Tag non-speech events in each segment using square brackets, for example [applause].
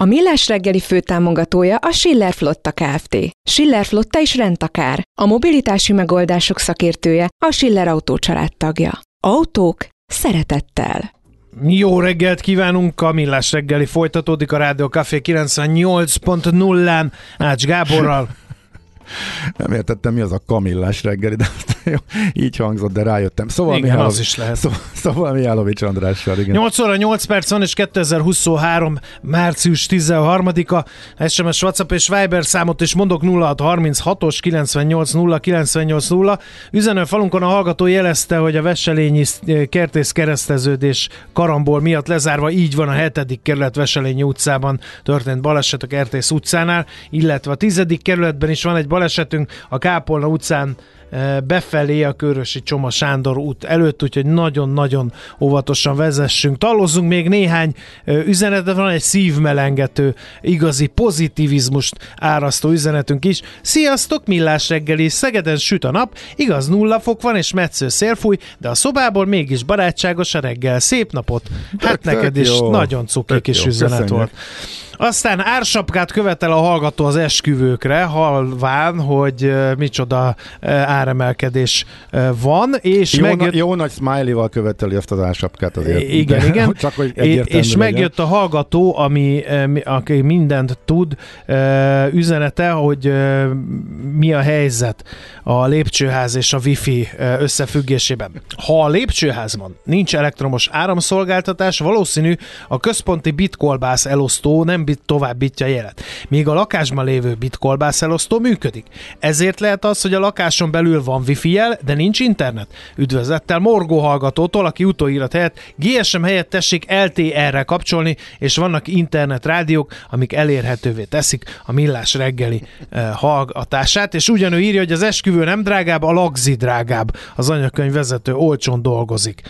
A Millás reggeli főtámogatója a Schiller Flotta Kft. Schiller Flotta is rendtakár. A mobilitási megoldások szakértője a Schiller Autó tagja. Autók szeretettel. Jó reggelt kívánunk, a Millás reggeli folytatódik a Rádió Café 98.0-án Ács Gáborral. Nem értettem, mi az a kamillás reggeli, de [laughs] így hangzott, de rájöttem. Szóval igen, Mihálovics, az is lehet. Szóval, szóval Mihálovics Andrással, igen. 8 óra 8 perc van, és 2023. március 13-a SMS, WhatsApp és Viber számot is mondok 0636-os 98 0 98 0. Üzenő falunkon a hallgató jelezte, hogy a Veselényi kertész kereszteződés karambol miatt lezárva így van a 7. kerület Veselényi utcában történt baleset a Kertész utcánál, illetve a 10. kerületben is van egy balesetünk a Kápolna utcán befelé a Körösi Csoma Sándor út előtt, úgyhogy nagyon-nagyon óvatosan vezessünk. Tallozzunk még néhány e, üzenetet, van egy szívmelengető, igazi pozitivizmust árasztó üzenetünk is. Sziasztok, millás reggeli, Szegeden süt a nap, igaz nulla fok van és metsző szél fúj, de a szobából mégis barátságos a reggel. Szép napot! Hát tök, neked tök is jó. nagyon cuki kis üzenet köszönjük. volt. Aztán ársapkát követel a hallgató az esküvőkre, halván, hogy micsoda áremelkedés van, és jó, megjött... jó nagy smiley-val követeli azt az ársapkát azért. Igen, igen. [laughs] Csak, hogy és megjött a hallgató, ami, aki mindent tud, üzenete, hogy mi a helyzet a lépcsőház és a wifi összefüggésében. Ha a lépcsőházban nincs elektromos áramszolgáltatás, valószínű a központi bitkolbász elosztó nem bit továbbítja a jelet. Míg a lakásban lévő bitkolbász elosztó működik. Ezért lehet az, hogy a lakáson belül van wifi jel, de nincs internet. Üdvözlettel Morgó hallgatótól, aki utóírat helyett GSM helyett tessék LTR-re kapcsolni, és vannak internet rádiók, amik elérhetővé teszik a millás reggeli eh, hallgatását, és ugyanő írja, hogy az esküvő nem drágább, a lagzi drágább. Az anyakönyv vezető olcsón dolgozik.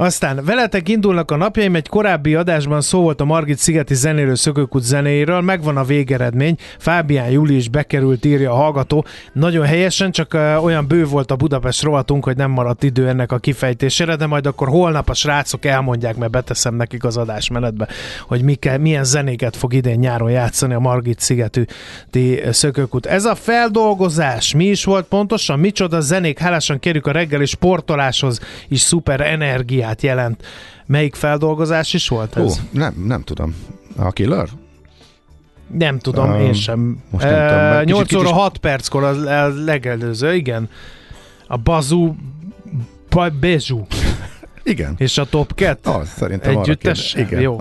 Aztán veletek indulnak a napjaim, egy korábbi adásban szó volt a Margit szigeti zenélő szökőkút zenéjéről, megvan a végeredmény, Fábián Júli is bekerült, írja a hallgató. Nagyon helyesen, csak olyan bő volt a Budapest rovatunk, hogy nem maradt idő ennek a kifejtésére, de majd akkor holnap a srácok elmondják, mert beteszem nekik az adásmenetbe, hogy mike, milyen zenéket fog idén nyáron játszani a Margit szigetű szökőkút. Ez a feldolgozás mi is volt pontosan? Micsoda zenék? Hálásan kérjük a reggeli sportoláshoz is szuper energiát jelent. Melyik feldolgozás is volt ez? Ó, nem, nem tudom. A Killer? Nem tudom, um, én sem. Most nem uh, tudom. 8 kicsit, óra 6 perckor a, legelőző, igen. A Bazú Bezu. Igen. És a Top 2? Az, szerintem Együttes? Igen. Jó.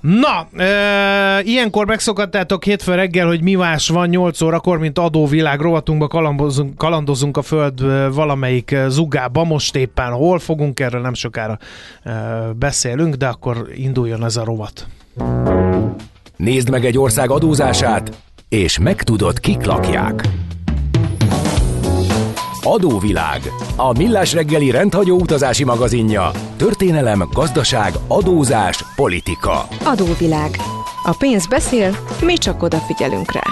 Na, e, ilyenkor megszokattátok hétfő reggel, hogy mi más van 8 órakor, mint adóvilág rovatunkba kalandozunk, kalandozunk a föld valamelyik zugába. Most éppen hol fogunk, erről nem sokára e, beszélünk, de akkor induljon ez a rovat. Nézd meg egy ország adózását, és megtudod, kik lakják. Adóvilág. A millás reggeli rendhagyó utazási magazinja. Történelem, gazdaság, adózás, politika. Adóvilág. A pénz beszél, mi csak odafigyelünk rá.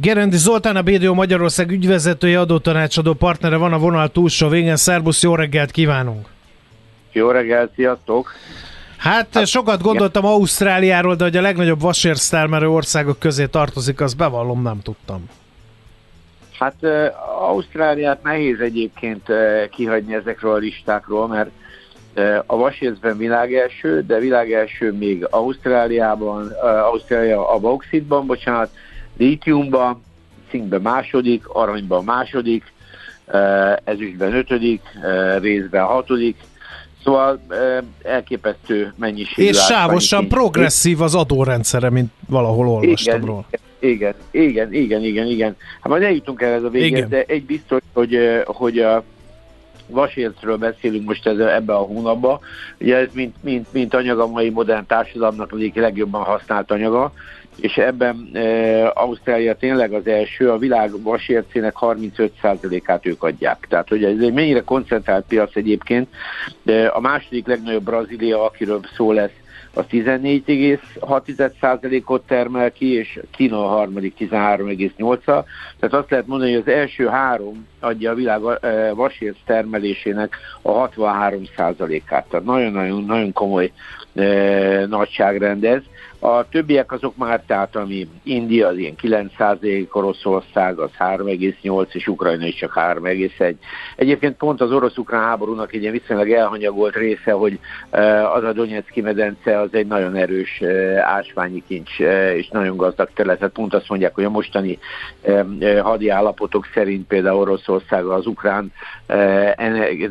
Gerendi Zoltán, a BDO Magyarország ügyvezetője, adótanácsadó partnere van a vonal túlsó végén. Szerbusz, jó reggelt kívánunk! Jó reggelt, sziasztok! Hát, hát sokat gondoltam igen. Ausztráliáról, de hogy a legnagyobb vasérsztármerő országok közé tartozik, azt bevallom, nem tudtam. Hát Ausztráliát nehéz egyébként kihagyni ezekről a listákról, mert a vasérzben világelső, de világelső még Ausztráliában, Ausztrália a bauxitban, bocsánat, lítiumban, cinkben második, aranyban második, ezüstben ötödik, részben hatodik, Szóval elképesztő mennyiség. És sávosan progresszív az adórendszere, mint valahol olvastam igen, róla. Igen, igen, igen, igen, igen. Hát majd eljutunk el ez a végén, de egy biztos, hogy, hogy a vasércről beszélünk most ez, ebbe a hónapban. Ugye ez mint, mint, mint anyag a mai modern társadalomnak egyik legjobban használt anyaga, és ebben e, Ausztrália tényleg az első, a világ vasércének 35%-át ők adják. Tehát, hogy ez egy mennyire koncentrált piac egyébként. De a második legnagyobb Brazília, akiről szó lesz, az 14,6%-ot termel ki, és Kína a harmadik 13,8 Tehát azt lehet mondani, hogy az első három adja a világ vasérc termelésének a 63%-át. Tehát nagyon-nagyon nagyon komoly nagyságrend ez. A többiek azok már, tehát ami India az ilyen 9%, Oroszország az 3,8 és Ukrajna is csak 3,1. Egyébként pont az orosz-ukrán háborúnak egy ilyen viszonylag elhanyagolt része, hogy eh, az a Donetszki medence az egy nagyon erős eh, ásványi kincs eh, és nagyon gazdag terület. Tehát pont azt mondják, hogy a mostani hadi állapotok szerint például Oroszország az ukrán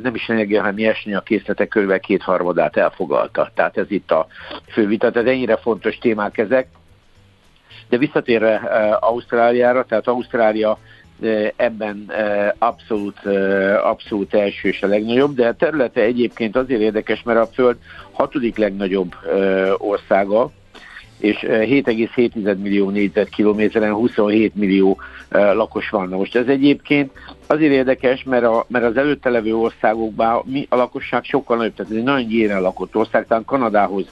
nem is energia, hanem nyersanyag készletek körülbelül kétharmadát elfogalta. Tehát ez itt a fő vita. Tehát ennyire fontos fontos témák ezek. De visszatérve uh, Ausztráliára, tehát Ausztrália uh, ebben uh, abszolút, abszolút első és a legnagyobb, de a területe egyébként azért érdekes, mert a Föld hatodik legnagyobb országa, és 7,7 millió négyzetkilométeren 27 millió lakos van. most ez egyébként azért érdekes, mert, a, mert az előtte levő országokban mi, a lakosság sokkal nagyobb, tehát ez egy nagyon gyéren lakott ország, tehát Kanadához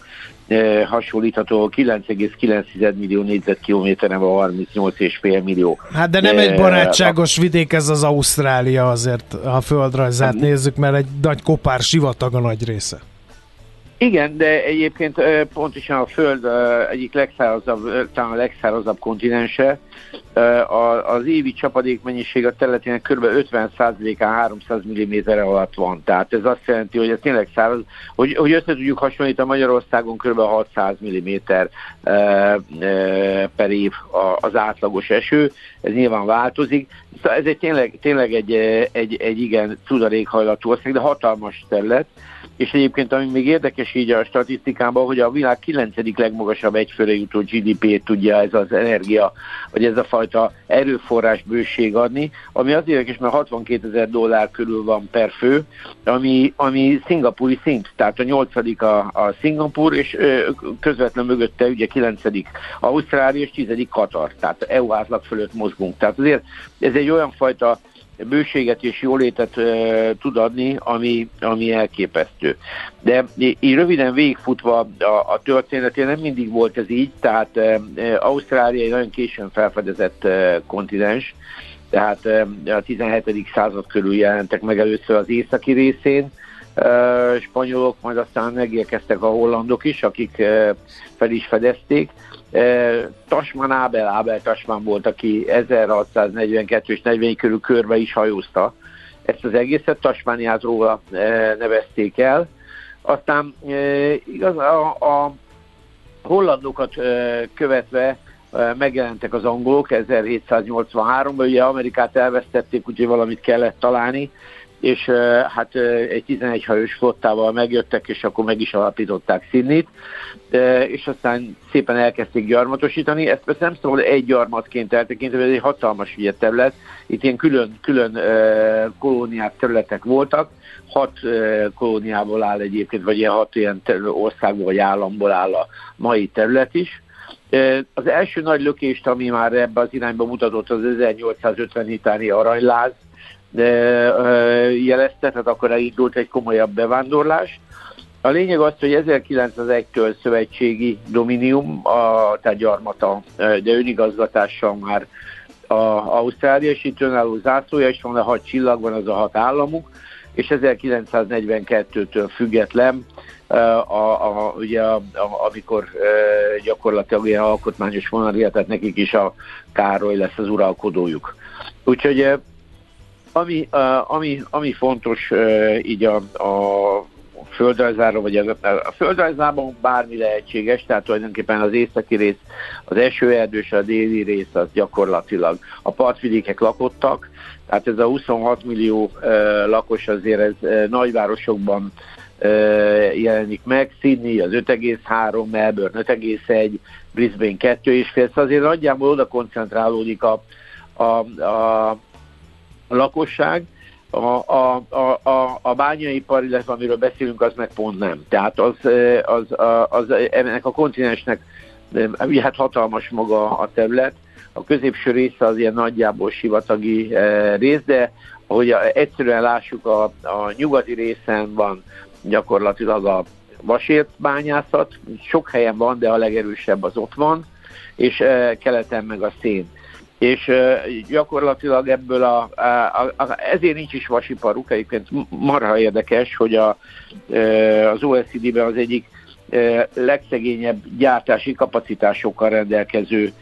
hasonlítható 9,9 millió négyzetkilométeren van 38,5 millió. Hát de nem egy barátságos vidék ez az Ausztrália azért, ha földrajzát hát, nézzük, mert egy nagy kopár sivatag a nagy része. Igen, de egyébként pontosan a Föld egyik legszárazabb, talán a legszárazabb kontinense. Az évi csapadék mennyiség a területének kb. 50%-án 300 mm alatt van. Tehát ez azt jelenti, hogy ez tényleg száraz, hogy, hogy össze tudjuk hasonlítani Magyarországon kb. 600 mm per év az átlagos eső. Ez nyilván változik. Szóval ez egy tényleg, tényleg egy, egy, egy igen cudarékhajlatú ország, de hatalmas terület és egyébként ami még érdekes így a statisztikában, hogy a világ kilencedik legmagasabb egyfőre jutó GDP-t tudja ez az energia, vagy ez a fajta erőforrás bőség adni, ami az érdekes, mert 62 ezer dollár körül van per fő, ami, ami szingapúri szint, tehát a nyolcadik a, a Szingapúr, és közvetlen mögötte ugye kilencedik Ausztrália, és tizedik Katar, tehát EU átlag fölött mozgunk. Tehát azért ez egy olyan fajta bőséget és jólétet e, tud adni, ami, ami elképesztő. De így röviden végigfutva a, a történetén nem mindig volt ez így, tehát e, Ausztrália egy nagyon későn felfedezett e, kontinens, tehát e, a 17. század körül jelentek meg először az északi részén, spanyolok, majd aztán megérkeztek a hollandok is, akik fel is fedezték, Tasman Ábel, Ábel Tasman volt, aki 1642 és 40 körül körbe is hajózta. Ezt az egészet Tasmániát róla nevezték el. Aztán igaz, a, a hollandokat követve megjelentek az angolok 1783-ban, ugye Amerikát elvesztették, úgyhogy valamit kellett találni, és hát egy 11 hajós flottával megjöttek, és akkor meg is alapították Sydney-t, és aztán szépen elkezdték gyarmatosítani. Ezt persze nem szabad egy gyarmatként eltekinteni, ez egy hatalmas ugye, terület. Itt ilyen külön, külön kolóniák, területek voltak, hat kolóniából áll egyébként, vagy ilyen hat ilyen országból vagy államból áll a mai terület is. Az első nagy lökést, ami már ebbe az irányba mutatott, az 1850 utáni aranyláz, jelezte, tehát akkor elindult egy komolyabb bevándorlás. A lényeg az, hogy 1901-től szövetségi dominium, a, tehát gyarmata, de önigazgatással már a Ausztrália, és itt önálló zászlója is van, a hat csillag van, az a hat államuk, és 1942-től független, a, a, ugye a, a, amikor e, gyakorlatilag ilyen alkotmányos vonal, tehát nekik is a Károly lesz az uralkodójuk. Úgyhogy ami, ami, ami fontos így a, a földrajzára, vagy a, a földrajzában bármi lehetséges, tehát tulajdonképpen az északi rész, az esőerdős, a déli rész az gyakorlatilag. A partvidékek lakottak, tehát ez a 26 millió lakos azért ez uh, nagyvárosokban uh, jelenik meg, Sydney az 5,3, Melbourne 5,1, Brisbane 2,5, szóval azért nagyjából oda koncentrálódik a, a, a lakosság, a, a, a, a, a bányaipar, illetve amiről beszélünk, az meg pont nem. Tehát az, az, az, az ennek a kontinensnek hát hatalmas maga a terület, a középső része az ilyen nagyjából sivatagi rész, de ahogy egyszerűen lássuk, a, a nyugati részen van gyakorlatilag a vasért bányászat, sok helyen van, de a legerősebb az ott van, és keleten meg a szén és gyakorlatilag ebből a, a, a, ezért nincs is vasiparuk, egyébként marha érdekes, hogy a, az OECD-ben az egyik legszegényebb gyártási kapacitásokkal rendelkező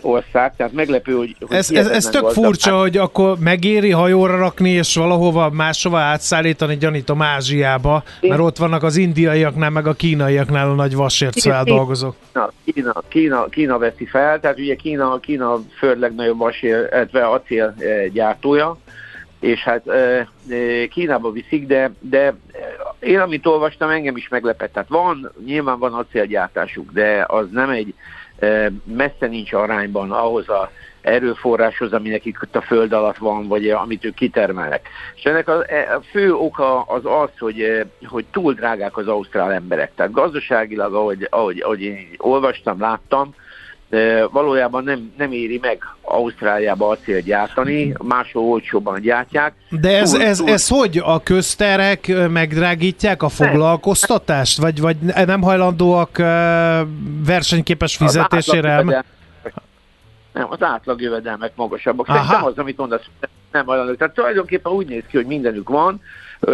ország, tehát meglepő, hogy... hogy ez, ez, ez tök gazdag. furcsa, hogy akkor megéri hajóra rakni, és valahova máshova átszállítani, gyanítom Ázsiába, Én... mert ott vannak az indiaiaknál, meg a kínaiaknál a nagy vasért feldolgozók. Kína, Kína, Kína, Kína veszi fel, tehát ugye Kína, Kína föld legnagyobb vasér, illetve acél gyártója, és hát Kínába viszik, de, de én amit olvastam, engem is meglepett. Tehát van, nyilván van acélgyártásuk, de az nem egy messze nincs arányban ahhoz a erőforráshoz, ami nekik ott a föld alatt van, vagy amit ők kitermelnek. És ennek a, e, a fő oka az az, hogy, hogy túl drágák az ausztrál emberek. Tehát gazdaságilag, ahogy, ahogy, ahogy én olvastam, láttam, valójában nem, nem éri meg Ausztráliába acél gyártani, máshol olcsóban gyártják. De ez, túl, ez, túl... ez hogy? A közterek megdrágítják a foglalkoztatást? Vagy, vagy nem hajlandóak versenyképes fizetésére? Az nem, az átlagjövedelmek magasabbak. Szerintem az, amit mondasz, nem hajlandók. Tehát tulajdonképpen úgy néz ki, hogy mindenük van,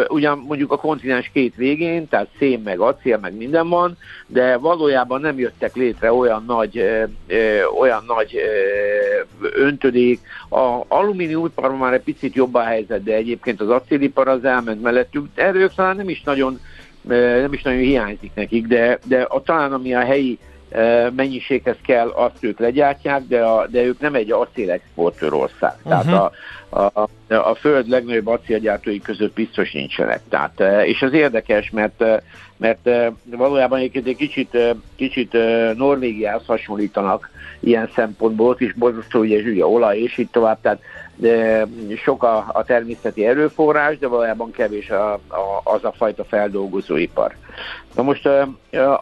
ugyan mondjuk a kontinens két végén, tehát szén meg acél meg minden van, de valójában nem jöttek létre olyan nagy, ö, olyan nagy ö, öntödék. A alumíniumipar már egy picit jobb a helyzet, de egyébként az acélipar az elment mellettük. Erről talán nem is nagyon nem is nagyon hiányzik nekik, de, de a, talán ami a helyi mennyiséghez kell, azt ők legyártják, de, a, de ők nem egy acélexportőr ország. Uh-huh. Tehát a, a, a föld legnagyobb acélgyártói között biztos nincsenek. Tehát, és az érdekes, mert, mert valójában egy kicsit, kicsit Norvégiához hasonlítanak ilyen szempontból, is borzasztó ugye, ugye olaj és így tovább, tehát sok a, a természeti erőforrás, de valójában kevés a, a, az a fajta feldolgozóipar. Na most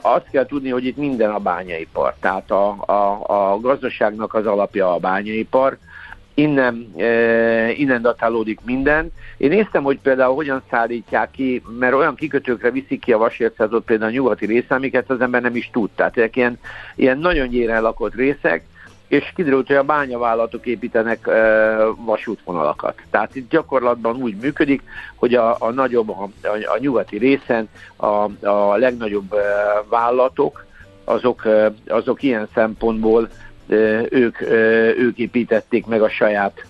azt kell tudni, hogy itt minden a bányaipar, tehát a, a, a gazdaságnak az alapja a bányaipar, innen, e, innen datálódik minden. Én néztem, hogy például hogyan szállítják ki, mert olyan kikötőkre viszik ki a vasércetot például a nyugati része, amiket az ember nem is tud. Tehát ezek ilyen, ilyen nagyon gyéren lakott részek, és kiderült, hogy a bányavállalatok építenek e, vasútvonalakat. Tehát itt gyakorlatban úgy működik, hogy a, a nagyobb, a, a nyugati részen a, a legnagyobb e, vállalatok, azok, e, azok ilyen szempontból ők, ők építették meg a saját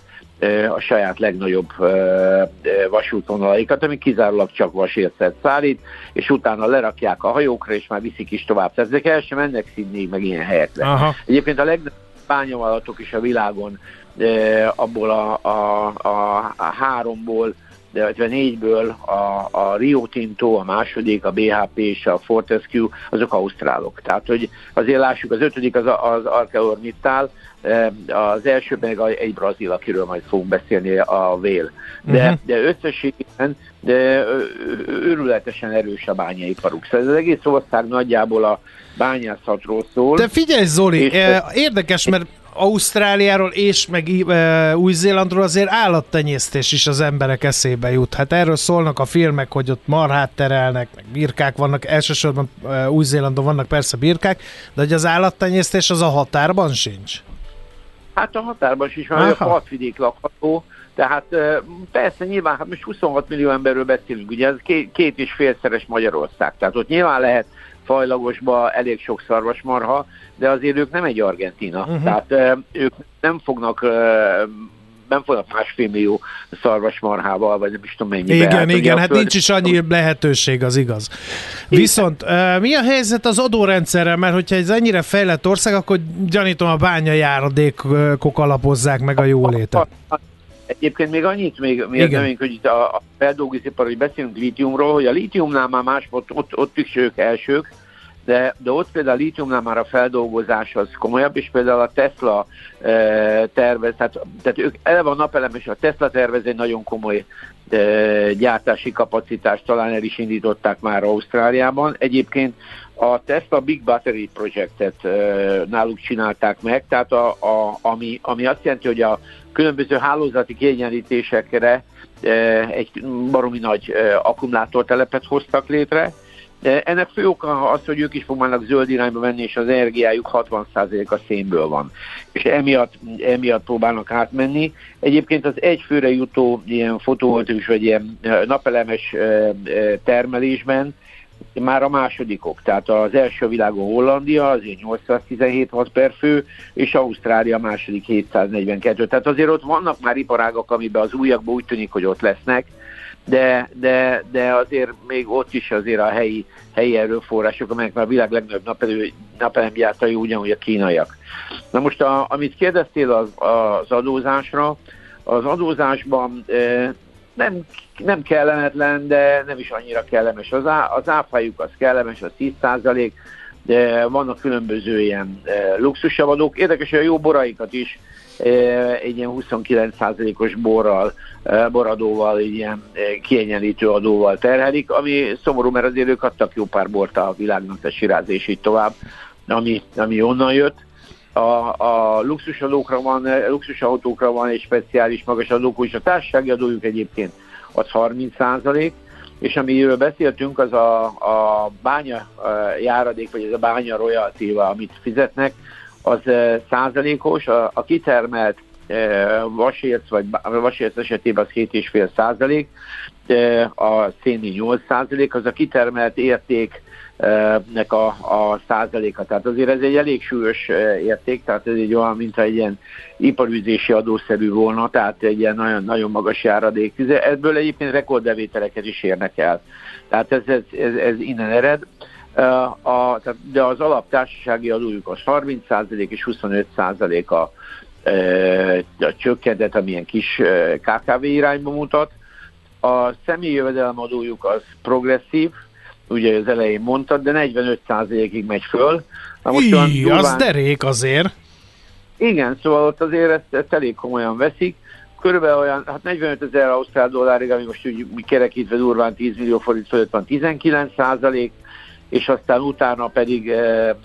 a saját legnagyobb vasútvonalaikat, ami kizárólag csak vasércet szállít, és utána lerakják a hajókra, és már viszik is tovább. Tehát ezek el sem mennek színni, meg ilyen helyekre. Aha. Egyébként a legnagyobb bányavalatok is a világon abból a, a, a, a háromból de négyből a, a Rio Tinto, a második, a BHP és a Fortescue, azok ausztrálok. Tehát, hogy azért lássuk, az ötödik az, az ArcelorMittal, e, az első meg egy brazil, akiről majd fogunk beszélni, a Vél. De, uh-huh. de összességében de őrületesen erős a bányaiparuk. Szóval ez az egész ország nagyjából a bányászatról szól. De figyelj Zoli, és érdekes, mert Ausztráliáról és meg e, Új-Zélandról azért állattenyésztés is az emberek eszébe jut. Hát erről szólnak a filmek, hogy ott marhát terelnek, meg birkák vannak, elsősorban e, Új-Zélandon vannak persze birkák, de hogy az állattenyésztés az a határban sincs? Hát a határban is van, a partvidék lakható, tehát persze nyilván, hát most 26 millió emberről beszélünk, ugye ez két, két és félszeres Magyarország, tehát ott nyilván lehet fajlagosba elég sok szarvasmarha, de azért ők nem egy Argentina. Uh-huh. Tehát ők nem fognak nem fognak másfél millió szarvasmarhával, vagy nem is tudom mennyivel. Igen, hát, igen, hát föld... nincs is annyi lehetőség, az igaz. Viszont mi a helyzet az adórendszerrel? Mert hogyha ez ennyire fejlett ország, akkor gyanítom a bánya járadékok alapozzák meg a jólétet. Egyébként még annyit, még, még nem, hogy itt a, a feldolgozóipar, hogy beszélünk lítiumról, hogy a lítiumnál már más, ott, ott, ott is ők elsők, de, de ott például a lítiumnál már a feldolgozás az komolyabb, és például a Tesla e, tervez, tehát, tehát ők eleve a napelem és a Tesla tervez egy nagyon komoly e, gyártási kapacitást, talán el is indították már Ausztráliában. Egyébként a Tesla Big Battery Projectet e, náluk csinálták meg, tehát a, a, ami, ami azt jelenti, hogy a különböző hálózati kiegyenlítésekre egy baromi nagy akkumulátortelepet hoztak létre, de ennek fő oka az, hogy ők is fognak zöld irányba menni, és az energiájuk 60% a szénből van. És emiatt, emiatt próbálnak átmenni. Egyébként az egy főre jutó ilyen fotovoltaikus vagy ilyen napelemes termelésben már a másodikok. Tehát az első világon Hollandia, azért 817 watt per fő, és Ausztrália második 742. Tehát azért ott vannak már iparágak, amiben az újakban úgy tűnik, hogy ott lesznek, de, de, de azért még ott is azért a helyi, helyi erőforrások, amelyek már a világ legnagyobb napelő, napelemgyártai ugyanúgy a kínaiak. Na most, a, amit kérdeztél az, az adózásra, az adózásban e, nem, nem kellemetlen, de nem is annyira kellemes. Az, á, az áfájuk az kellemes, az 10 de vannak különböző ilyen e, luxusavadók. Érdekes, hogy a jó boraikat is egy ilyen 29%-os borral, boradóval, egy ilyen kiegyenlítő adóval terhelik, ami szomorú, mert azért ők adtak jó pár bort a világnak, a siráz és így tovább, ami, ami onnan jött. A, a luxusadókra van, luxusautókra van egy speciális magas adók, és a társasági adójuk egyébként az 30 százalék, és amiről beszéltünk, az a, a bánya járadék, vagy ez a bánya royalty amit fizetnek, az százalékos, a, a kitermelt vasérc, vagy vasérc esetében az 7,5 százalék, a széni 8 százalék, az a kitermelt érték nek a, a százaléka. Tehát azért ez egy elég súlyos érték, tehát ez egy olyan, mint egy ilyen iparűzési adószerű volna, tehát egy ilyen nagyon, nagyon magas járadék. Ebből egyébként rekordbevételeket is érnek el. Tehát ez, ez, ez, ez innen ered. A, de az alaptársasági adójuk az 30% és 25% a, a csökkentet, amilyen kis KKV irányba mutat. A személyi jövedelemadójuk az progresszív, ugye az elején mondtad, de 45%-ig megy föl. Na most Í, durván... az derék azért. Igen, szóval ott azért ezt, ezt elég komolyan veszik. Körülbelül olyan, hát 45 ezer ausztrál dollárig, ami most úgy kerekítve durván 10 millió forint fölött van 19 százalék, és aztán utána pedig, eh, eh,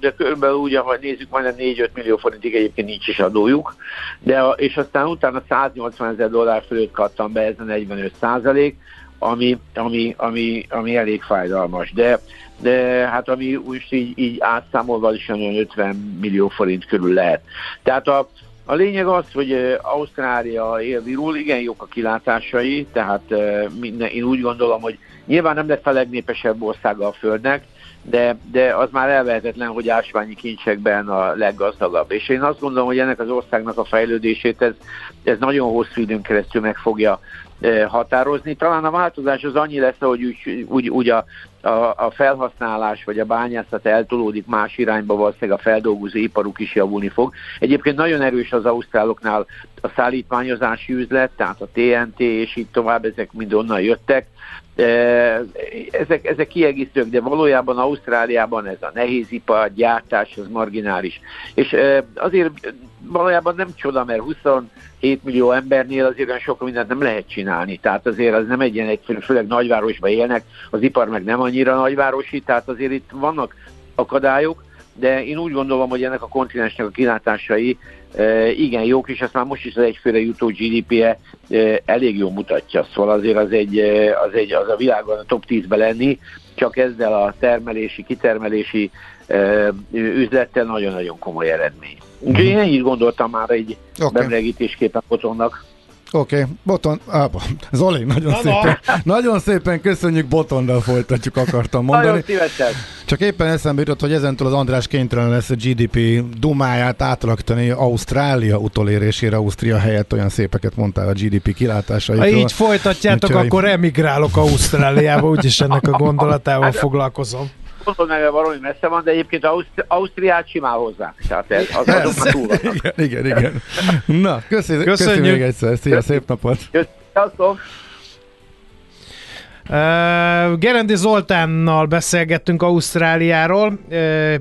de körülbelül úgy, ahogy nézzük, majdnem 4-5 millió forintig egyébként nincs is adójuk, de, és aztán utána 180 ezer dollár fölött kattam be, ez a 45 százalék, ami, ami, ami, ami elég fájdalmas. De, de hát ami úgy így, így átszámolva is olyan 50 millió forint körül lehet. Tehát a, a lényeg az, hogy Ausztrália él virul, igen jók a kilátásai, tehát minden, én úgy gondolom, hogy Nyilván nem lett a legnépesebb országa a Földnek, de, de az már elvehetetlen, hogy ásványi kincsekben a leggazdagabb. És én azt gondolom, hogy ennek az országnak a fejlődését ez, ez nagyon hosszú időn keresztül meg fogja határozni. Talán a változás az annyi lesz, hogy úgy, úgy, úgy a, a, a felhasználás vagy a bányászat eltolódik más irányba, valószínűleg a feldolgozó iparuk is javulni fog. Egyébként nagyon erős az ausztráloknál a szállítmányozási üzlet, tehát a TNT és így tovább, ezek mind onnan jöttek ezek, ezek kiegészítők, de valójában Ausztráliában ez a nehézipar, gyártás, az marginális. És azért valójában nem csoda, mert 27 millió embernél azért olyan sok mindent nem lehet csinálni. Tehát azért az nem egy ilyen egyszerű, főleg nagyvárosban élnek, az ipar meg nem annyira nagyvárosi, tehát azért itt vannak akadályok, de én úgy gondolom, hogy ennek a kontinensnek a kilátásai e, igen jók, és ezt már most is az egyfőre jutó GDP-je e, elég jó mutatja. Szóval azért az, egy, e, az, egy, az a világon a top 10-be lenni, csak ezzel a termelési, kitermelési üzlettel nagyon-nagyon komoly eredmény. Úgyhogy én ennyit gondoltam már egy okay. bemlegítésképpen fotónak. Oké, okay. Boton, ah, Zoli, nagyon Na, szépen, nagyon szépen köszönjük, Botondal folytatjuk, akartam mondani. Nagyon szívesen. Csak éppen eszembe jutott, hogy ezentúl az András kénytelen lesz a GDP dumáját átalakítani Ausztrália utolérésére, Ausztria helyett olyan szépeket mondtál a GDP kilátásaitról. Ha így folytatjátok, Úgyhogy... akkor emigrálok Ausztráliába, úgyis ennek a gondolatával foglalkozom gondolom, valami messze van, de egyébként Ausztri- Ausztriát simán hozzá. Tehát ez, az azok már túl Igen, igen, igen. Na, köszönjük, köszönjük még egyszer. Szia, szép napot! Köszönjük. Uh, Gerendi Zoltánnal beszélgettünk Ausztráliáról, uh,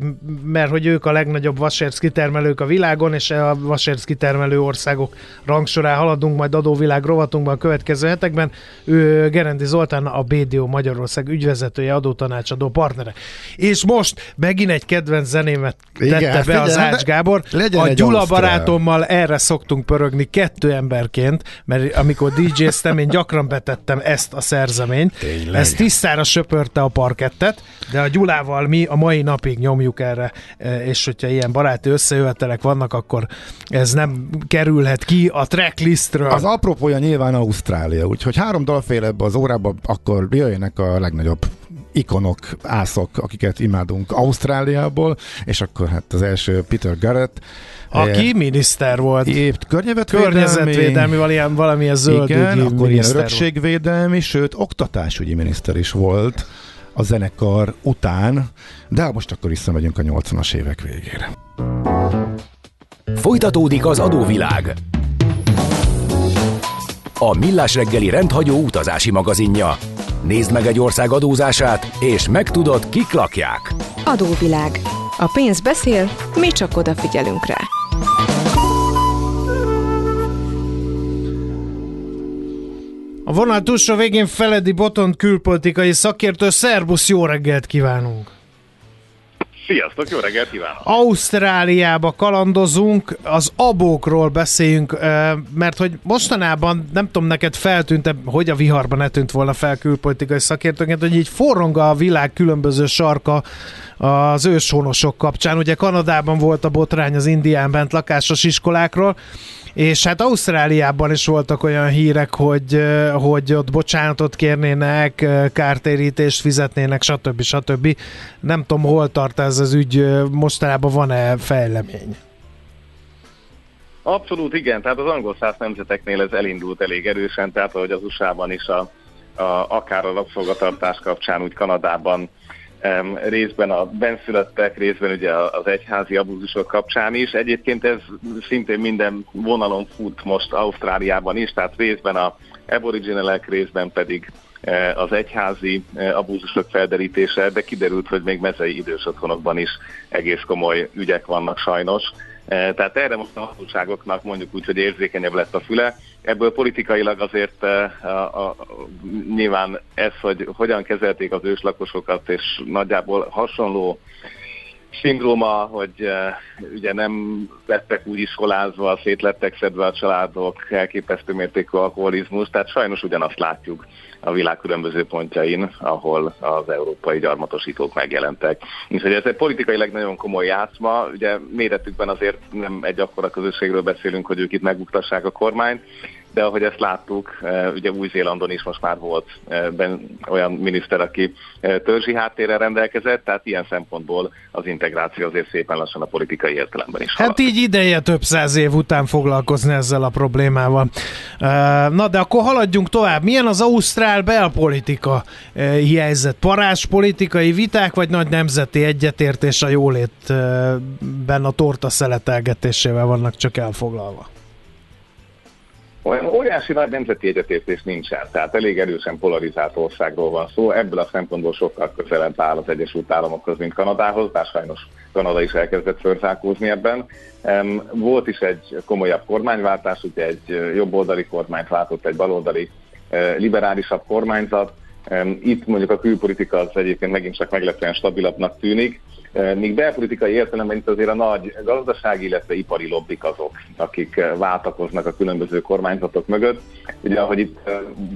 mert hogy ők a legnagyobb vasérc kitermelők a világon, és a vasérc kitermelő országok rangsorán haladunk majd adóvilág rovatunkban a következő hetekben. Ő Gerendi Zoltán a BDO Magyarország ügyvezetője, adótanácsadó partnere. És most megint egy kedvenc zenémet tette Igen, be az Ács Gábor. A Gyula Ausztrál. barátommal erre szoktunk pörögni kettő emberként, mert amikor DJ-ztem, én gyakran betettem ezt a szerzeményt, Tényleg. Ez tisztára söpörte a parkettet, de a Gyulával mi a mai napig nyomjuk erre, e, és hogyha ilyen baráti összejövetelek vannak, akkor ez nem kerülhet ki a tracklistről. Az apropója nyilván Ausztrália, úgyhogy három dal fél ebbe az órába, akkor jöjjenek a legnagyobb ikonok, ászok, akiket imádunk Ausztráliából, és akkor hát az első Peter Garrett, aki miniszter volt. Épp környezetvédelmi, környezetvédelmi valamilyen, valamilyen zöld Igen, akkor ilyen örökségvédelmi, sőt oktatásügyi miniszter is volt a zenekar után, de most akkor visszamegyünk a 80-as évek végére. Folytatódik az adóvilág. A Millás reggeli rendhagyó utazási magazinja. Nézd meg egy ország adózását, és megtudod, kik lakják. Adóvilág. A pénz beszél, mi csak odafigyelünk rá. A vonal túlsó végén Feledi Botont külpolitikai szakértő, szervusz, jó reggelt kívánunk! Sziasztok, jó reggelt kívánok! Ausztráliába kalandozunk, az abókról beszéljünk, mert hogy mostanában, nem tudom, neked feltűnt, hogy a viharban ne tűnt volna fel külpolitikai szakértőként, hogy így forrong a világ különböző sarka az őshonosok kapcsán. Ugye Kanadában volt a botrány az indián bent lakásos iskolákról, és hát Ausztráliában is voltak olyan hírek, hogy, hogy ott bocsánatot kérnének, kártérítést fizetnének, stb. stb. Nem tudom, hol tart ez az ügy, mostanában van-e fejlemény? Abszolút igen, tehát az angol száz nemzeteknél ez elindult elég erősen, tehát ahogy az USA-ban is a, a, akár a rabszolgatartás kapcsán, úgy Kanadában részben a benszülöttek, részben ugye az egyházi abúzusok kapcsán is. Egyébként ez szintén minden vonalon fut most Ausztráliában is, tehát részben a aboriginalek, részben pedig e, az egyházi e, abúzusok felderítése, de kiderült, hogy még mezei idős otthonokban is egész komoly ügyek vannak sajnos. E, tehát erre most a hatóságoknak mondjuk úgy, hogy érzékenyebb lett a füle. Ebből politikailag azért a, a, a, nyilván ez, hogy hogyan kezelték az őslakosokat, és nagyjából hasonló szindróma, hogy uh, ugye nem lettek úgy iskolázva, szétlettek szedve a családok, elképesztő mértékű alkoholizmus, tehát sajnos ugyanazt látjuk a világ különböző pontjain, ahol az európai gyarmatosítók megjelentek. Úgyhogy ez egy politikailag nagyon komoly játszma, ugye méretükben azért nem egy akkora közösségről beszélünk, hogy ők itt meguktassák a kormányt, de ahogy ezt láttuk, eh, ugye Új-Zélandon is most már volt eh, olyan miniszter, aki eh, törzsi háttérrel rendelkezett, tehát ilyen szempontból az integráció azért szépen lassan a politikai értelemben is. Hát halad. így ideje több száz év után foglalkozni ezzel a problémával. Na de akkor haladjunk tovább. Milyen az ausztrál belpolitika helyzet? Parás politikai viták, vagy nagy nemzeti egyetértés a jólétben a torta szeletelgetésével vannak csak elfoglalva? Olyan óriási nagy nemzeti egyetértés nincsen, tehát elég erősen polarizált országról van szó, ebből a szempontból sokkal közelebb áll az Egyesült Államokhoz, mint Kanadához, bár sajnos Kanada is elkezdett fölzárkózni ebben. Volt is egy komolyabb kormányváltás, ugye egy jobboldali kormányt váltott egy baloldali liberálisabb kormányzat, itt mondjuk a külpolitika az egyébként megint csak meglepően stabilabbnak tűnik, Míg belpolitikai értelemben itt azért a nagy gazdasági, illetve ipari lobbik azok, akik váltakoznak a különböző kormányzatok mögött. Ugye, ahogy itt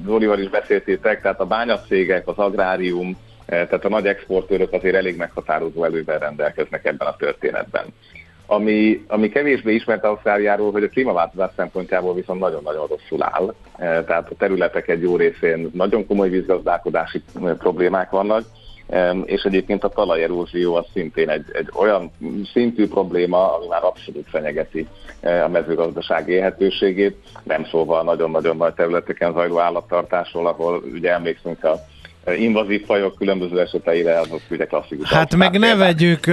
Zolival is beszéltétek, tehát a bányacégek, az agrárium, tehát a nagy exportőrök azért elég meghatározó előben rendelkeznek ebben a történetben. Ami, ami kevésbé ismert Ausztráliáról, hogy a klímaváltozás szempontjából viszont nagyon-nagyon rosszul áll. Tehát a területek egy jó részén nagyon komoly vízgazdálkodási problémák vannak, és egyébként a talajerózió az szintén egy, egy olyan szintű probléma, ami már abszolút fenyegeti e, a mezőgazdaság élhetőségét, nem szóval nagyon-nagyon nagy területeken zajló állattartásról, ahol ugye emlékszünk a invazív fajok különböző eseteire, azok ugye klasszikus. Hát meg ne vegyük,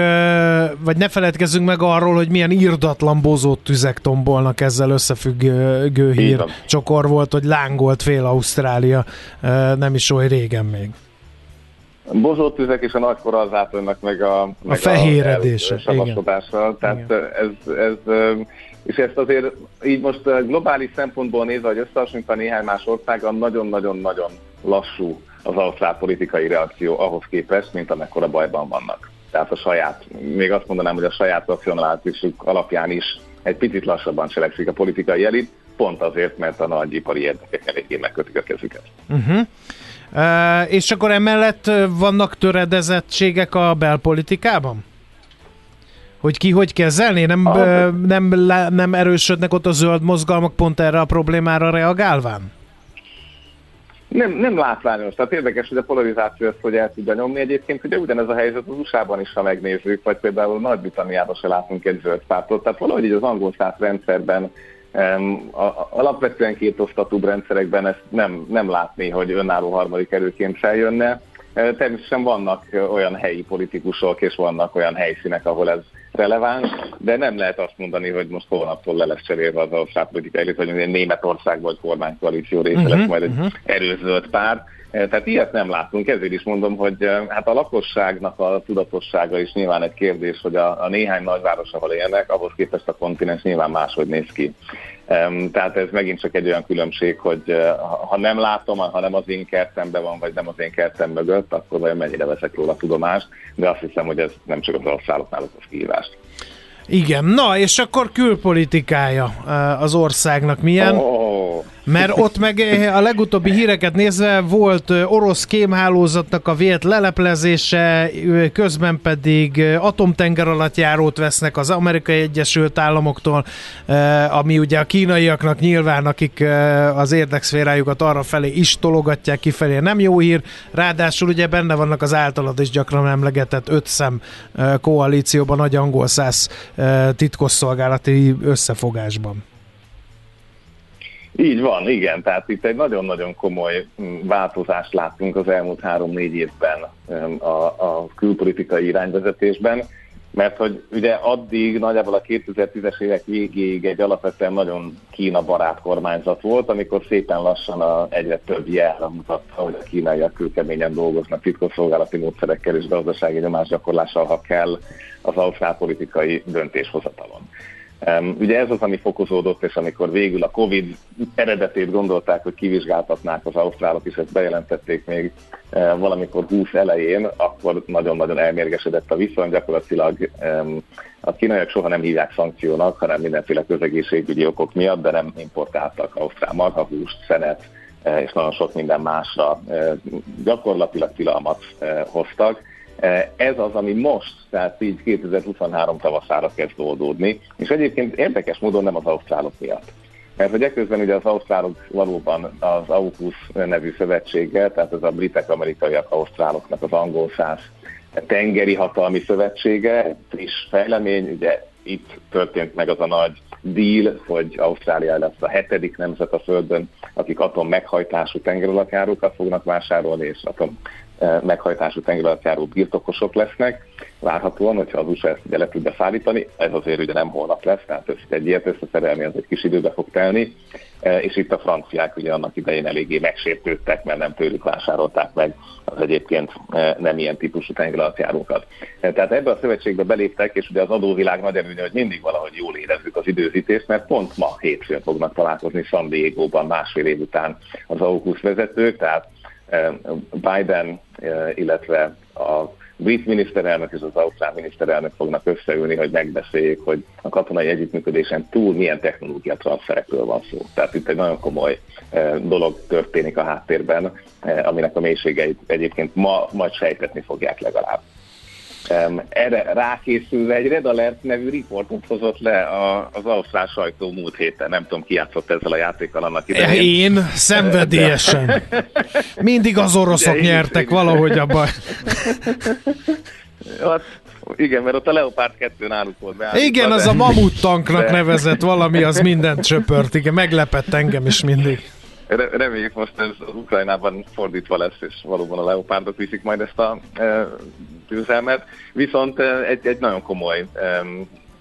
vagy ne feledkezzünk meg arról, hogy milyen írdatlan bozót tüzek tombolnak ezzel összefüggő hír. Csokor volt, hogy lángolt fél Ausztrália, nem is oly régen még. Bozót tüzek és a nagy korazátőnek meg a, meg a fehéredése. A Tehát igen. ez, ez és ezt azért így most globális szempontból nézve, hogy összehasonlítva néhány más országgal, nagyon-nagyon-nagyon lassú az ausztrál politikai reakció ahhoz képest, mint amekkora bajban vannak. Tehát a saját, még azt mondanám, hogy a saját racionálisuk alapján is egy picit lassabban cselekszik a politikai elit, pont azért, mert a nagy ipari érdekek eléggé megkötik a kezüket. Uh-huh. Uh, és akkor emellett vannak töredezettségek a belpolitikában? Hogy ki hogy kezelni? Nem, uh, nem, nem erősödnek ott a zöld mozgalmak pont erre a problémára reagálván? Nem, nem látványos, tehát érdekes, hogy a polarizáció ezt hogy el tudja nyomni. Egyébként ugye ugyanez a helyzet az USA-ban is, ha megnézzük, vagy például Nagy-Britanniában se látunk egy zöld pártot. Tehát valahogy így az angol száz rendszerben a, a, alapvetően kétosztatúbb rendszerekben ezt nem, nem látni, hogy önálló harmadik erőként feljönne. Természetesen vannak olyan helyi politikusok, és vannak olyan helyszínek, ahol ez releváns, de nem lehet azt mondani, hogy most holnaptól le lesz cserélve az országpolitikai elit, hogy Németország vagy kormánykoalíció része uh-huh, lesz majd egy uh-huh. erőzöld pár. Tehát ilyet nem látunk, ezért is mondom, hogy hát a lakosságnak a tudatossága is nyilván egy kérdés, hogy a, a néhány nagyváros, ahol élnek, ahhoz képest a kontinens nyilván máshogy néz ki. Tehát ez megint csak egy olyan különbség, hogy ha nem látom, ha nem az én kertemben van, vagy nem az én kertem mögött, akkor vajon mennyire veszek róla tudomást, de azt hiszem, hogy ez nem csak az országoknál az kihívást. Igen, na és akkor külpolitikája az országnak milyen? Oh. Mert ott meg eh, a legutóbbi híreket nézve volt orosz kémhálózatnak a vélt leleplezése, közben pedig atomtenger alatt járót vesznek az Amerikai Egyesült Államoktól, ami ugye a kínaiaknak nyilván, akik az érdekszférájukat arra felé is tologatják kifelé, nem jó hír. Ráadásul ugye benne vannak az általad is gyakran emlegetett öt szem koalícióban, nagy angol száz titkosszolgálati összefogásban. Így van, igen, tehát itt egy nagyon-nagyon komoly mm, változást láttunk az elmúlt három-négy évben a, a külpolitikai irányvezetésben, mert hogy ugye addig nagyjából a 2010-es évek végéig egy alapvetően nagyon Kína barát kormányzat volt, amikor szépen lassan a egyre több jel mutatta, hogy a kínaiak külkeményen dolgoznak titkosszolgálati módszerekkel és gazdasági nyomásgyakorlással, ha kell az ausztrál politikai döntéshozatalon. Ugye ez az, ami fokozódott, és amikor végül a Covid eredetét gondolták, hogy kivizsgáltatnák az ausztrálok, és ezt bejelentették még valamikor 20 elején, akkor nagyon-nagyon elmérgesedett a viszony, gyakorlatilag a kínaiak soha nem hívják szankciónak, hanem mindenféle közegészségügyi okok miatt, de nem importáltak ausztrál marhahúst, szenet, eh, és nagyon sok minden másra eh, gyakorlatilag tilalmat hoztak. Eh, ez az, ami most, tehát így 2023 tavaszára kezd oldódni, és egyébként érdekes módon nem az ausztrálok miatt. Mert hogy ekközben ugye az ausztrálok valóban az AUKUS nevű szövetséggel, tehát ez a britek, amerikaiak, ausztráloknak az angol száz tengeri hatalmi szövetsége, friss fejlemény, ugye itt történt meg az a nagy deal, hogy Ausztrália lesz a hetedik nemzet a Földön, akik atom meghajtású tengeralattjárókat fognak vásárolni, és atom meghajtású tengeralattjáró birtokosok lesznek. Várhatóan, hogyha az USA ezt ugye le tudja szállítani, ez azért ugye nem holnap lesz, tehát ezt egy ilyet összeszerelni, az egy kis időbe fog telni, és itt a franciák ugye annak idején eléggé megsértődtek, mert nem tőlük vásárolták meg az egyébként nem ilyen típusú tengeralattjárókat. Tehát ebbe a szövetségbe beléptek, és ugye az adóvilág nagy előnye, hogy mindig valahogy jól érezzük az időzítést, mert pont ma hétfőn fognak találkozni San Diego-ban másfél év után az AUKUS vezetők, tehát Biden, illetve a brit miniszterelnök és az ausztrál miniszterelnök fognak összeülni, hogy megbeszéljék, hogy a katonai együttműködésen túl milyen technológia transferekről van szó. Tehát itt egy nagyon komoly dolog történik a háttérben, aminek a mélységeit egyébként ma majd sejtetni fogják legalább. Erre rákészülve egy Red Alert nevű riportot hozott le a, az ausztrál sajtó múlt héten. Nem tudom, ki játszott ezzel a játékkal annak idején. Én szenvedélyesen. Mindig az oroszok Ugye, nyertek én, valahogy abban. Hát, igen, mert ott a Leopard 2 náluk volt beállítva. Igen, az de... a mamut tanknak de... nevezett valami, az mindent csöpört. Igen, meglepett engem is mindig. Reméljük most ez az Ukrajnában fordítva lesz, és valóban a leopárdok viszik majd ezt a e, győzelmet. Viszont e, egy, egy nagyon komoly e,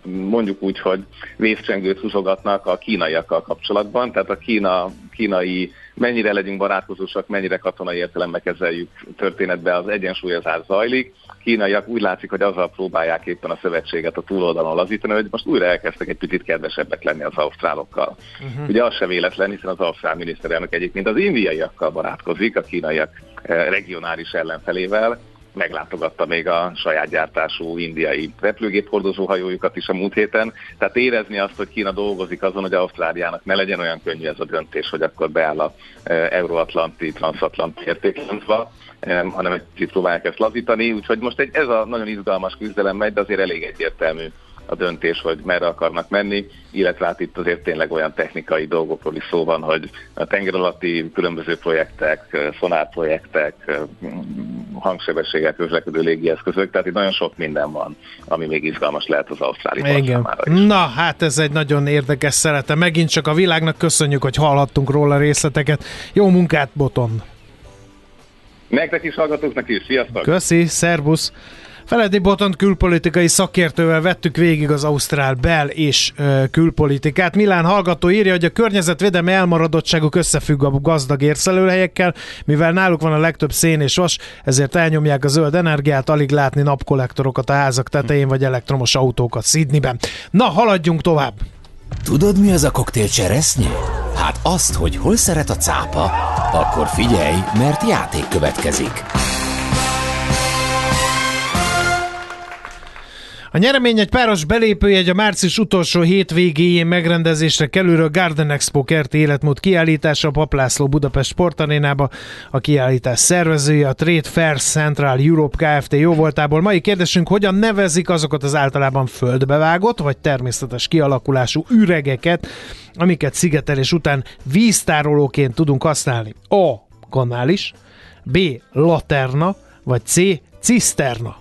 mondjuk úgy, hogy vészcsengőt húzogatnak a kínaiakkal kapcsolatban, tehát a Kína, kínai mennyire legyünk barátkozósak, mennyire katonai értelembe kezeljük történetbe, az egyensúlyozás zajlik. Kínaiak úgy látszik, hogy azzal próbálják éppen a szövetséget a túloldalon lazítani, hogy most újra elkezdtek egy picit kedvesebbek lenni az ausztrálokkal. Uh-huh. Ugye az se véletlen, hiszen az ausztrál miniszterelnök egyébként az indiaiakkal barátkozik, a kínaiak eh, regionális ellenfelével, meglátogatta még a saját gyártású indiai repülőgép hordozóhajójukat is a múlt héten. Tehát érezni azt, hogy Kína dolgozik azon, hogy Ausztráliának ne legyen olyan könnyű ez a döntés, hogy akkor beáll a e, euróatlanti, transatlanti értékláncba, e, hanem egy kicsit próbálják ezt lazítani. Úgyhogy most egy, ez a nagyon izgalmas küzdelem megy, de azért elég egyértelmű a döntés, hogy merre akarnak menni, illetve hát itt azért tényleg olyan technikai dolgokról is szó van, hogy a tenger alatti különböző projektek, szonárprojektek, hangsebességgel közlekedő légieszközök, tehát itt nagyon sok minden van, ami még izgalmas lehet az ausztráli Igen. Is. Na, hát ez egy nagyon érdekes szerete. Megint csak a világnak köszönjük, hogy hallhattunk róla részleteket. Jó munkát, Boton! Nektek is hallgatóknak is, sziasztok! Köszi, szervusz! Feledi Botont külpolitikai szakértővel vettük végig az Ausztrál bel- és külpolitikát. Milán hallgató írja, hogy a környezetvédelmi elmaradottságuk összefügg a gazdag érszelőhelyekkel, mivel náluk van a legtöbb szén és vas, ezért elnyomják a zöld energiát, alig látni napkollektorokat a házak tetején, vagy elektromos autókat Sydneyben. Na, haladjunk tovább! Tudod, mi az a koktél cseresznye? Hát azt, hogy hol szeret a cápa, akkor figyelj, mert játék következik. A nyeremény egy páros belépőjegy a március utolsó hétvégéjén megrendezésre kerülő Garden Expo kerti életmód kiállítása a Paplászló Budapest sportarénába. A kiállítás szervezője a Trade Fair Central Europe Kft. jóvoltából. Mai kérdésünk, hogyan nevezik azokat az általában földbevágott vagy természetes kialakulású üregeket, amiket szigetelés után víztárolóként tudunk használni. A. Kanális, B. Laterna, vagy C. Ciszterna.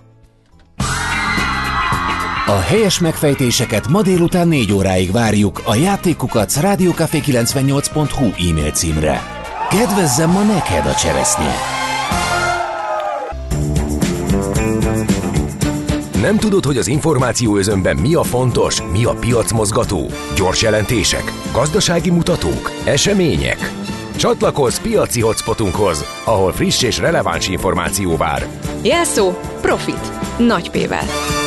A helyes megfejtéseket ma délután 4 óráig várjuk a játékukat rádiókafé98.hu e-mail címre. Kedvezzem ma neked a cseresznye! Nem tudod, hogy az információ özönben mi a fontos, mi a piacmozgató? Gyors jelentések, gazdasági mutatók, események? Csatlakozz piaci hotspotunkhoz, ahol friss és releváns információ vár. Jelszó Profit. Nagy P-vel.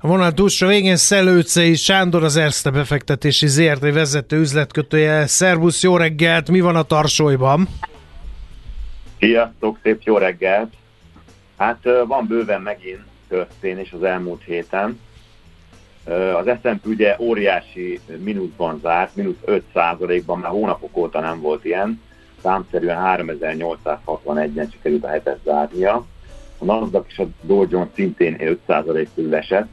A vonal túlsó végén Szelőcei Sándor, az Erste befektetési ZRT vezető üzletkötője. Szervusz, jó reggelt! Mi van a tarsolyban? Sziasztok, szép jó reggelt! Hát van bőven megint történés az elmúlt héten. Az S&P ugye óriási mínuszban zárt, mínusz 5 ban már hónapok óta nem volt ilyen. Számszerűen 3861-en sikerült a hetet zárnia. A Nasdaq és a Dow Jones szintén 5% körül esett.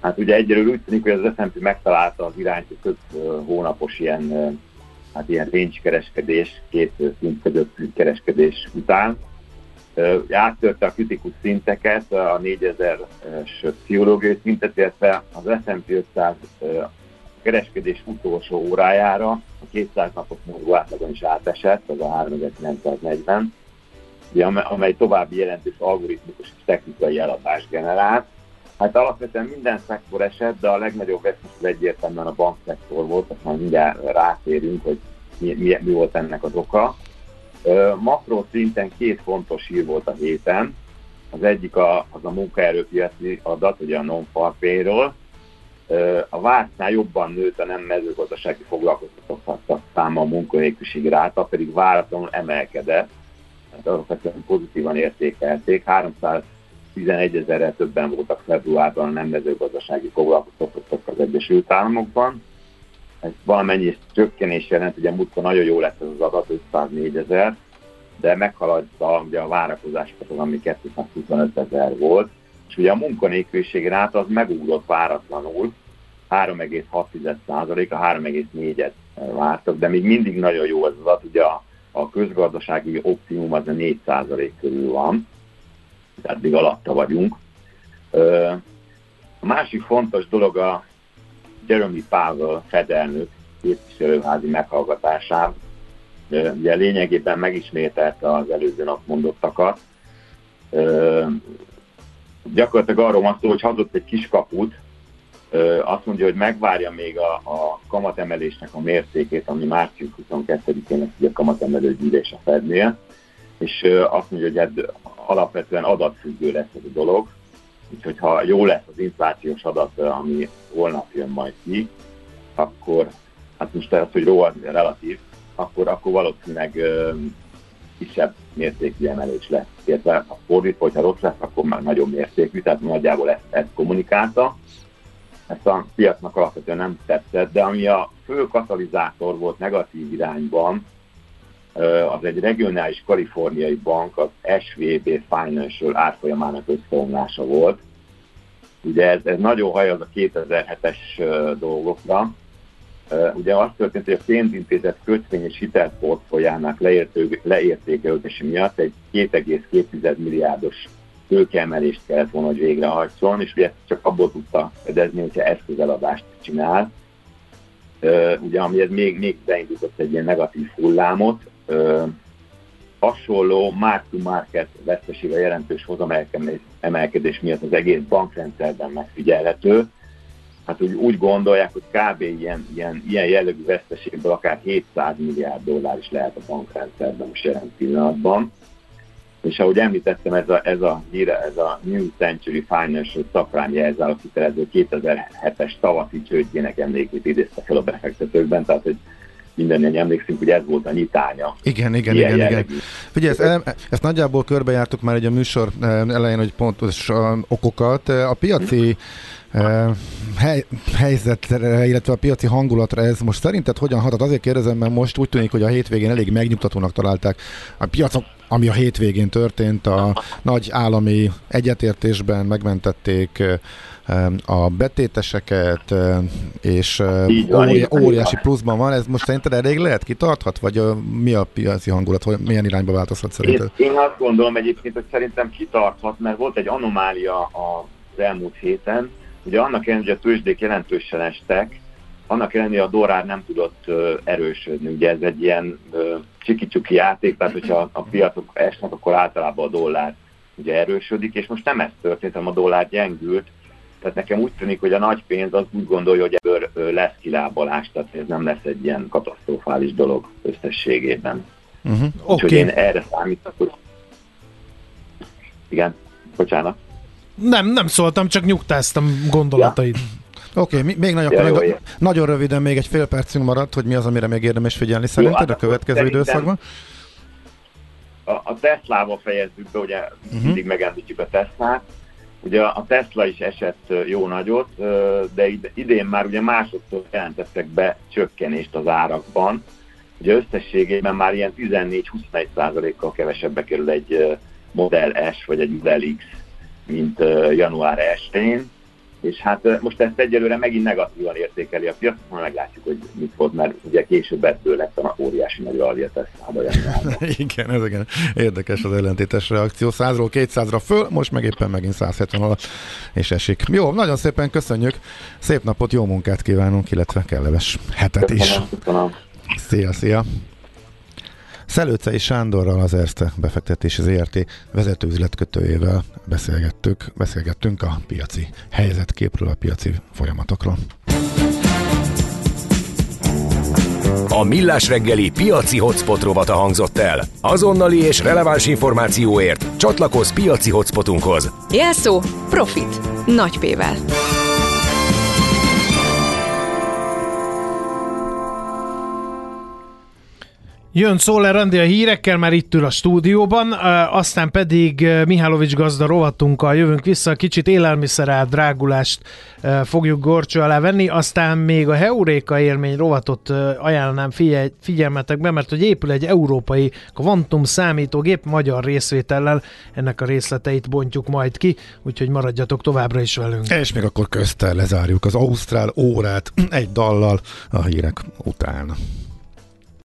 Hát ugye egyelőre úgy tűnik, hogy az S&P megtalálta az irányt, hogy több hónapos ilyen, hát ilyen range kereskedés, két szint között kereskedés után. Áttörte a kritikus szinteket, a 4000-es pszichológiai szintet, illetve az S&P 500 kereskedés utolsó órájára, a 200 napos mozgó átlagon is átesett, az a 3940, amely további jelentős algoritmikus és technikai eladást generált Hát alapvetően minden szektor esett, de a legnagyobb vesztes egyértelműen a bankszektor volt, azt majd mindjárt rátérünk, hogy mi, mi, mi volt ennek az oka. Makro szinten két fontos hír volt a héten. Az egyik a, az a munkaerőpiaci adat, ugye a non payroll. A vártnál jobban nőtt a nem mezőgazdasági foglalkoztatottak száma a munkanélküliségi ráta, pedig váratlanul emelkedett. Hát alapvetően pozitívan értékelték. 300 11 ezerrel többen voltak februárban a nem mezőgazdasági foglalkoztatottak az Egyesült Államokban. Ez valamennyi csökkenés jelent, ugye múltkor nagyon jó lett ez az adat, 504 ezer, de meghaladta ugye a várakozásokat, ami 225 ezer volt, és ugye a munkanélküliség ráta az megugrott váratlanul, 3,6%, a 3,4-et vártak, de még mindig nagyon jó ez az adat, ugye a, a közgazdasági optimum az a 4% körül van, eddig alatta vagyunk. A másik fontos dolog a, Jeremy Powell fedelnök képviselőházi meghallgatásán ugye lényegében megismételte az előző nap mondottakat. Gyakorlatilag arról van szó, hogy hagyott egy kis kaput, azt mondja, hogy megvárja még a, a kamatemelésnek a mértékét, ami március 22-én lesz ugye a kamatemelő gyűlés a Fednél, és azt mondja, hogy ez alapvetően adatfüggő lesz ez a dolog, úgyhogy ha jó lesz az inflációs adat, ami holnap jön majd ki, akkor, hát most az, hogy ró relatív, akkor, akkor valószínűleg kisebb mértékű emelés lesz. Illetve a fordítva, hogyha rossz lesz, akkor már nagyon mértékű, tehát nagyjából ezt, ezt kommunikálta. Ezt a piacnak alapvetően nem tetszett, de ami a fő katalizátor volt negatív irányban, az egy regionális kaliforniai bank, az SVB Financial árfolyamának összeomlása volt. Ugye ez, ez nagyon hajaz a 2007-es dolgokra, Ugye az történt, hogy a pénzintézet kötvény és hitelportfoljának leértékelődése miatt egy 2,2 milliárdos tőkeemelést kellett volna, hogy végrehajtson, és ugye csak abból tudta fedezni, hogyha eszközeladást csinál. Ugye, ami ez még, még beindított egy ilyen negatív hullámot. Hasonló mark-to-market vesztesége jelentős hozamemelkedés miatt az egész bankrendszerben megfigyelhető hát úgy, úgy gondolják, hogy kb. ilyen, ilyen, ilyen jellegű veszteségből akár 700 milliárd dollár is lehet a bankrendszerben most jelen pillanatban. És ahogy említettem, ez a, ez a híre, ez a New Century Financial szakrán jelzál, a kitelező 2007-es tavaszi csődjének emlékét idézte fel a befektetőkben, tehát hogy mindannyian emlékszünk, hogy ez volt a nyitánya. Igen, igen, igen, igen. Figyelj, ezt, ezt nagyjából körbejártuk már egy a műsor eh, elején, hogy pontos okokat. A piaci hely, helyzetre, illetve a piaci hangulatra ez most szerinted hogyan hatott? Azért kérdezem, mert most úgy tűnik, hogy a hétvégén elég megnyugtatónak találták a piacok, ami a hétvégén történt, a nagy állami egyetértésben megmentették a betéteseket, és óri, óriási pluszban van. Ez most szerinted elég lehet, kitarthat, vagy mi a piaci hangulat, hogy milyen irányba változhat szerinted? Én, én azt gondolom egyébként, hogy szerintem kitarthat, mert volt egy anomália az elmúlt héten, Ugye annak ellenére, hogy a tőzsdék jelentősen estek, annak ellenére a dollár nem tudott erősödni. Ugye ez egy ilyen csiki-csuki játék, tehát hogyha a piacok esnek, akkor általában a dollár ugye erősödik, és most nem ez történt, hanem a dollár gyengült, tehát nekem úgy tűnik, hogy a nagy pénz az úgy gondolja, hogy ebből lesz kilábalás, tehát ez nem lesz egy ilyen katasztrofális dolog összességében. Uh-huh. Úgyhogy okay. én erre számítok, hogy... Igen, bocsánat. Nem, nem szóltam, csak nyugtáztam gondolataid. Ja. Oké, okay, még nagyon, ja, jó, nagyon röviden még egy fél percünk maradt, hogy mi az, amire még érdemes figyelni szerinted jó, hát a következő időszakban? A, a Tesla-val fejezzük be, ugye uh-huh. mindig megemlítjük a Teslát. Ugye a Tesla is esett jó nagyot, de idén már ugye másodszor jelentettek be csökkenést az árakban. Ugye összességében már ilyen 14-21 kal kevesebbe kerül egy Model S vagy egy Model X mint január 1-én, és hát most ezt egyelőre megint negatívan értékeli a piac, majd meglátjuk, hogy mit fog, mert ugye később ebből lett a óriási nagy rally a Tesla-ba [laughs] Igen, ez igen. Érdekes az ellentétes reakció. 100-ról 200-ra föl, most meg éppen megint 170 alatt, és esik. Jó, nagyon szépen köszönjük, szép napot, jó munkát kívánunk, illetve kellemes hetet is. Szia, szia! Szelőcei Sándorral az Erste befektetési ZRT vezető üzletkötőjével beszélgettük, beszélgettünk a piaci helyzetképről, a piaci folyamatokról. A Millás reggeli piaci hotspot rovata hangzott el. Azonnali és releváns információért csatlakozz piaci hotspotunkhoz. Jelszó Profit. Nagy P-vel. Jön Szoller Andi a hírekkel, már itt ül a stúdióban, aztán pedig Mihálovics gazda rovatunkkal jövünk vissza, kicsit élelmiszerál drágulást fogjuk gorcső alá venni, aztán még a Heuréka élmény rovatot ajánlanám figyel, figyelmetekbe, mert hogy épül egy európai kvantum számítógép magyar részvétellel, ennek a részleteit bontjuk majd ki, úgyhogy maradjatok továbbra is velünk. És még akkor köztel lezárjuk az Ausztrál órát egy dallal a hírek után.